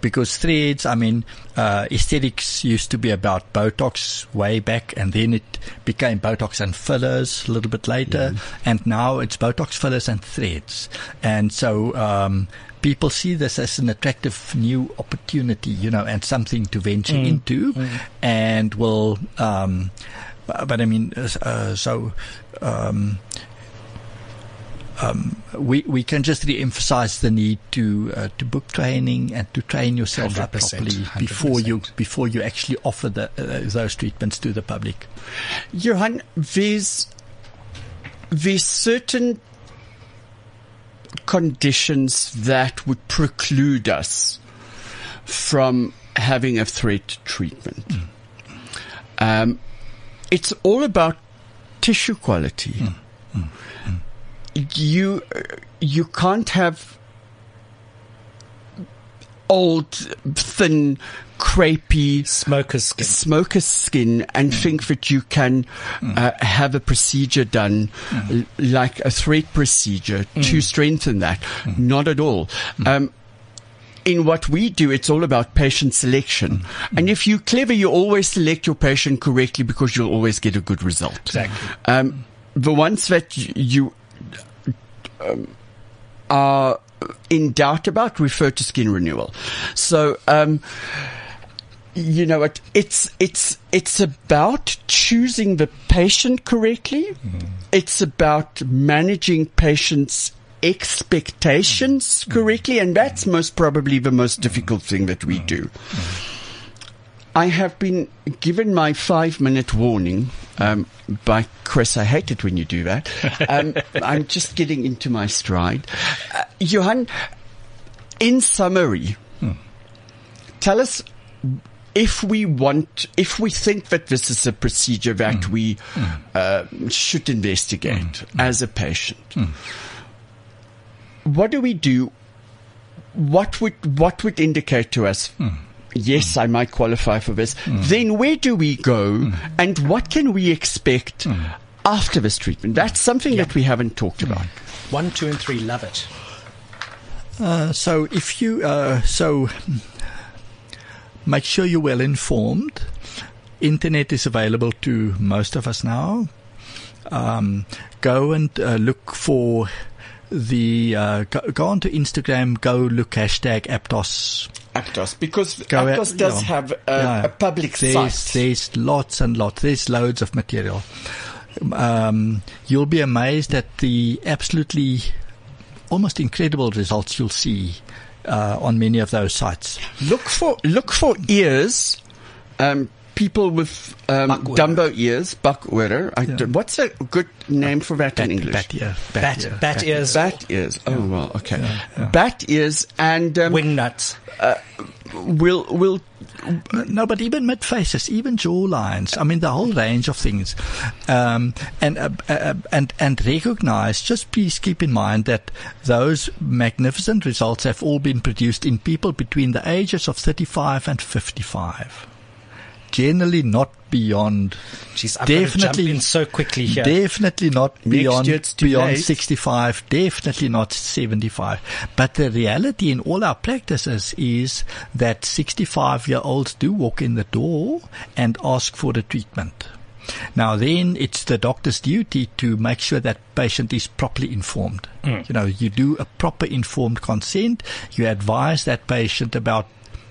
because threads. I mean, uh, aesthetics used to be about Botox way back, and then it became Botox and fillers a little bit later, and now it's Botox fillers and threads, and so. Um, People see this as an attractive new opportunity, you know, and something to venture into, and will. Um, but, but I mean, uh, uh, so um, we we can just re-emphasize the need to uh, to book training and to train yourself up 100%, properly before you 100%. before you actually offer the, uh, those treatments to the public. Johan, there's, there's certain conditions that would preclude us from having a threat treatment. Hmm. Um, it's all about tissue quality. Hmm. Hmm. You you can't have old, thin, crepey Smoker's skin. smoker's skin and think that you can uh, have a procedure done l- like a thread procedure to strengthen that. Not at all. Um, in what we do, it's all about patient selection. And if you're clever, you always select your patient correctly because you'll always get a good result. Exactly. Um, the ones that you um, are in doubt about refer to skin renewal. So, um, you know what? It's it's it's about choosing the patient correctly. It's about managing patients' expectations correctly, and that's most probably the most difficult thing that we do. I have been given my five minute warning um, by Chris. I hate it when you do that. Um, I'm just getting into my stride. Uh, Johan, in summary, tell us if we want, if we think that this is a procedure that mm. we mm. uh, should investigate mm. as a patient, what do we do? What would what would indicate to us? Yes, I might qualify for this. Then where do we go, and what can we expect after this treatment? That's something that we haven't talked about. One, two, and three love it. Uh, so if you uh, so make sure you're well informed. Internet is available to most of us now. Um, go and uh, look for the uh, go, go onto Instagram. Go look hashtag Aptos. Aptos, because Go Aptos at- does yeah. have a, Yeah. a public there's, site. There's lots and lots. There's loads of material. Um, you'll be amazed at the absolutely almost incredible results you'll see uh, on many of those sites. Look for look for ears. Um, people with um, Dumbo ears, buckwurter. I don't- What's a good name for that in English? Bat ear. Bat, ear, bat ears, Bat ears. Oh well, okay. Bat ears, and um, wing nuts. we'll we'll No, but even mid faces, even jaw lines. I mean, the whole range of things. Um, and uh, uh, and and recognize. Just please keep in mind that those magnificent results have all been produced in people between the ages of 35 and 55. Generally, not beyond. Jeez, jump definitely in so quickly here. Definitely not beyond year it's too beyond late. 65. Definitely not 75. But the reality in all our practices is that 65 year olds do walk in the door and ask for the treatment. Now then it's the doctor's duty to make sure that patient is properly informed. Mm. You know, you do a proper informed consent. You advise that patient about,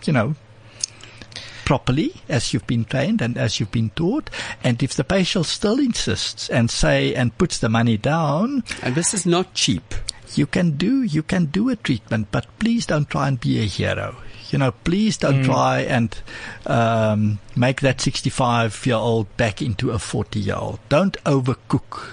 you know, properly as you've been trained and as you've been taught. And if the patient still insists and say and puts the money down, and this is not cheap. you can do you can do a treatment, but please don't try and be a hero. You know, please don't try and um, make that 65 year old back into a 40 year old. Don't overcook.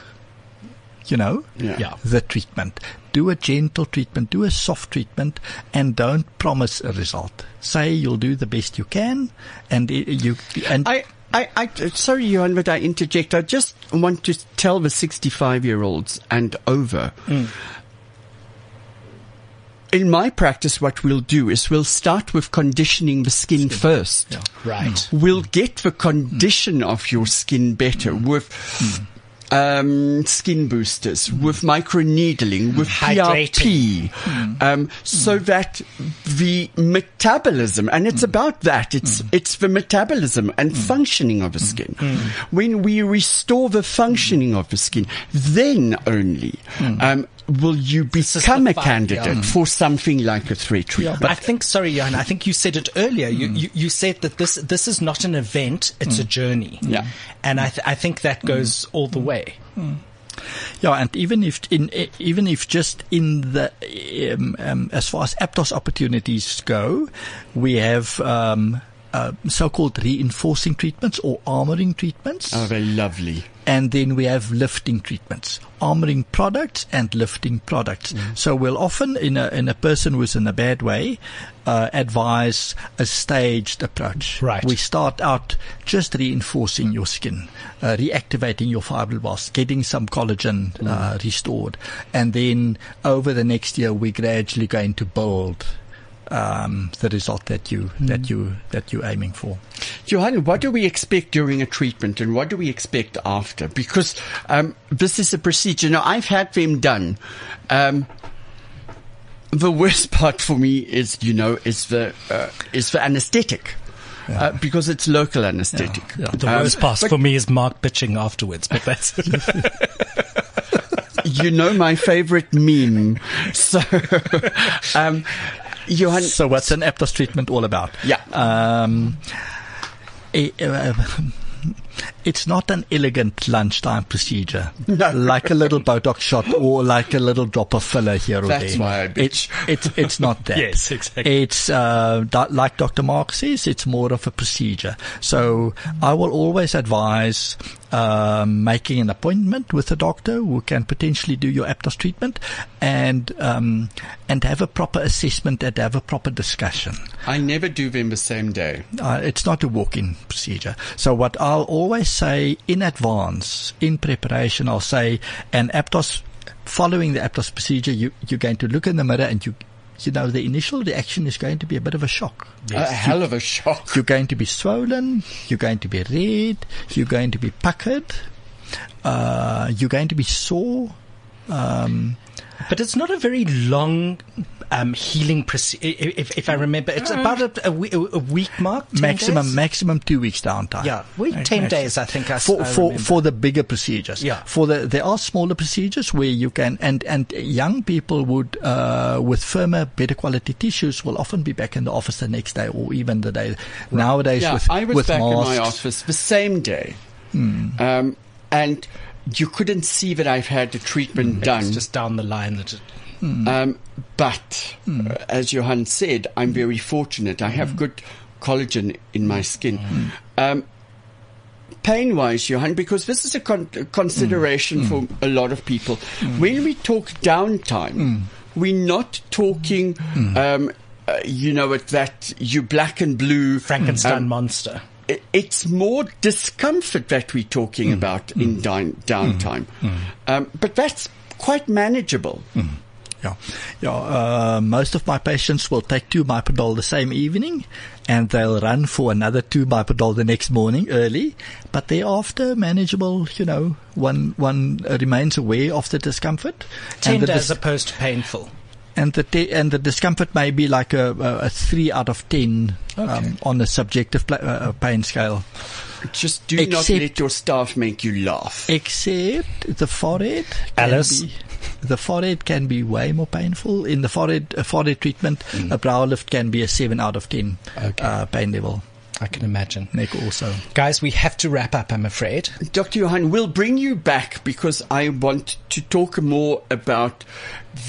You know, Yeah. Yeah. the treatment. Do a gentle treatment, do a soft treatment, and don't promise a result. Say you'll do the best you can, and i- you and I, I, I, sorry, Johan, but I interject. I just want to tell the 65 year olds and over. Hmm. In my practice, what we'll do is we'll start with conditioning the skin, first. Right. We'll get the hmm. condition of your skin better hmm. with um, skin boosters, with microneedling, with Hydrating. PRP, um, hmm. so hmm. that the metabolism, and it's about that, it's, hmm. it's the metabolism and functioning of the skin. When we restore the functioning of the skin, then only, um, will you become a candidate yeah. for something like a thread treatment. I think, sorry, Johan, I think you said it earlier. You, you, you said that this, this is not an event, it's a journey. Yeah. And I, th- I think that goes all the way. Yeah, and even if in even if just in the um, um, as far as Aptos opportunities go, we have um, uh, so-called reinforcing treatments or armoring treatments, Oh, they're lovely. and then we have lifting treatments, armoring products and lifting products. So we'll often in a in a person who's in a bad way. Uh, advise a staged approach. Right. We start out just reinforcing your skin, uh, reactivating your fibroblasts, getting some collagen uh, restored, and then over the next year we're gradually going to build um, the result that you that you that you're aiming for. Johan, what do we expect during a treatment and what do we expect after? Because um, this is a procedure. Now, I've had them done. Um, the worst part for me is, you know, is the uh, is the anesthetic. Uh, because it's local anesthetic. Yeah, yeah. The Um, worst part for me is Mark bitching afterwards, but that's you know my favorite meme. So, um, Johan, So what's an Aptos treatment all about? Yeah. Um, eh, uh, it's not an elegant lunchtime procedure, No. like a little Botox shot or like a little drop of filler here or That's there. why I bitch. It's it's it's not that. Yes, exactly. It's uh, like Dr. Mark says, it's more of a procedure. So I will always advise um, making an appointment with a doctor who can potentially do your Aptos treatment and um, and have a proper assessment and have a proper discussion. I never do them the same day. Uh, it's not a walk-in procedure. So what I'll always say in advance, in preparation, I'll say an Aptos, following the Aptos procedure, you, you're going to look in the mirror and you, you know, the initial reaction is going to be a bit of a shock. A hell of a shock. You're going to be swollen. You're going to be red. You're going to be puckered. Uh, you're going to be sore. Um, But it's not a very long um, healing procedure. If, if I remember, it's about a, a, a week mark. 10 maximum, days? maximum two weeks downtime. Yeah, week Right, ten maximum. days. I think I, s- for I for remember. for the bigger procedures. Yeah. For the there are smaller procedures where you can and and young people would uh, with firmer, better quality tissues will often be back in the office the next day or even the day. Nowadays Yeah, with I was with back in my masks, office the same day, um, and you couldn't see that I've had the treatment done. It's just down the line that it, Um, but uh, as Johan said, I'm very fortunate. I have good collagen in my skin. Um, pain wise, Johan, because this is a con- consideration for a lot of people. When we talk downtime, we're not talking. Um, uh, you know, at that you black and blue Frankenstein um, monster. I- it's more discomfort that we're talking mm. about mm. in down, mm. downtime. Um, but that's quite manageable. Yeah, yeah. Uh, most of my patients will take two Mypadol the same evening, and they'll run for another two Mypadol the next morning early. But thereafter, manageable. You know, one one remains aware of the discomfort. and Tender the as opposed to painful. And the te- and the discomfort may be like a, a, a three out of ten um, on the subjective pla- uh, uh, pain scale. Just do not Except- let your staff make you laugh. Except the forehead. Alice? be- the forehead can be way more painful. In the forehead uh, forehead treatment, a brow lift can be a seven out of ten Okay. uh, pain level. I can imagine. Nick also. Guys, we have to wrap up, I'm afraid. Dr. Johan, we'll bring you back because I want to talk more about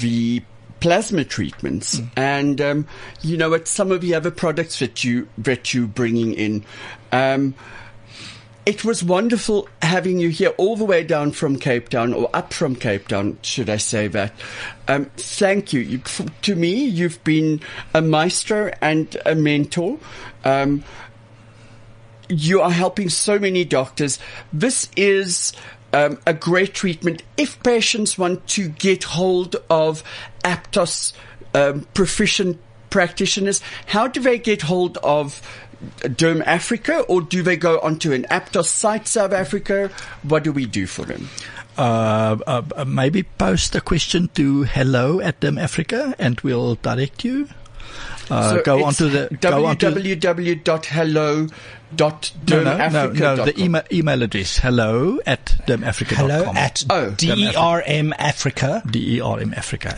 the plasma treatments mm. and um, you know what some of the other products that you that you bringing in um, it was wonderful having you here all the way down from Cape Town or up from Cape Town, should I say that. Um, thank you. you. To me, you've been a maestro and a mentor. Um, you are helping so many doctors. This is um, a great treatment if patients want to get hold of Aptos um, proficient practitioners. How do they get hold of Derm Africa, or do they go onto an Aptos site, South Africa? What do we do for them? Uh, uh, uh maybe post a question to hello at Derm Africa, and we'll direct you. Uh, so go onto the www.hello dot no, no, no, no, the email, email address hello at dermafrica.com. Hello at oh. D-E-R-M Africa. D-E-R-M Africa.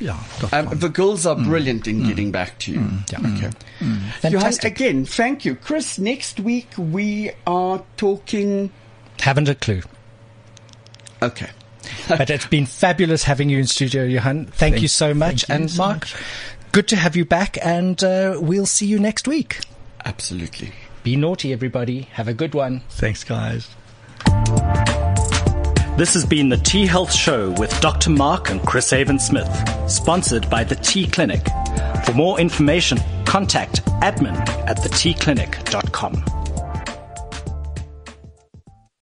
Yeah, um, the girls are mm. brilliant in mm. getting back to you. Mm. Yeah. Okay. Mm. Fantastic. Johan, again, thank you. Chris, next week we are talking... Haven't a clue. Okay. but it's been fabulous having you in studio, Johan. Thank, thank you so much. and so Mark, much. good to have you back and uh, we'll see you next week. Absolutely. Be naughty, everybody. Have a good one. Thanks, guys. This has been the T Health Show with Dr. Mark and Chris Avant Smith, sponsored by the T Clinic. For more information, contact admin at thetclinic.com.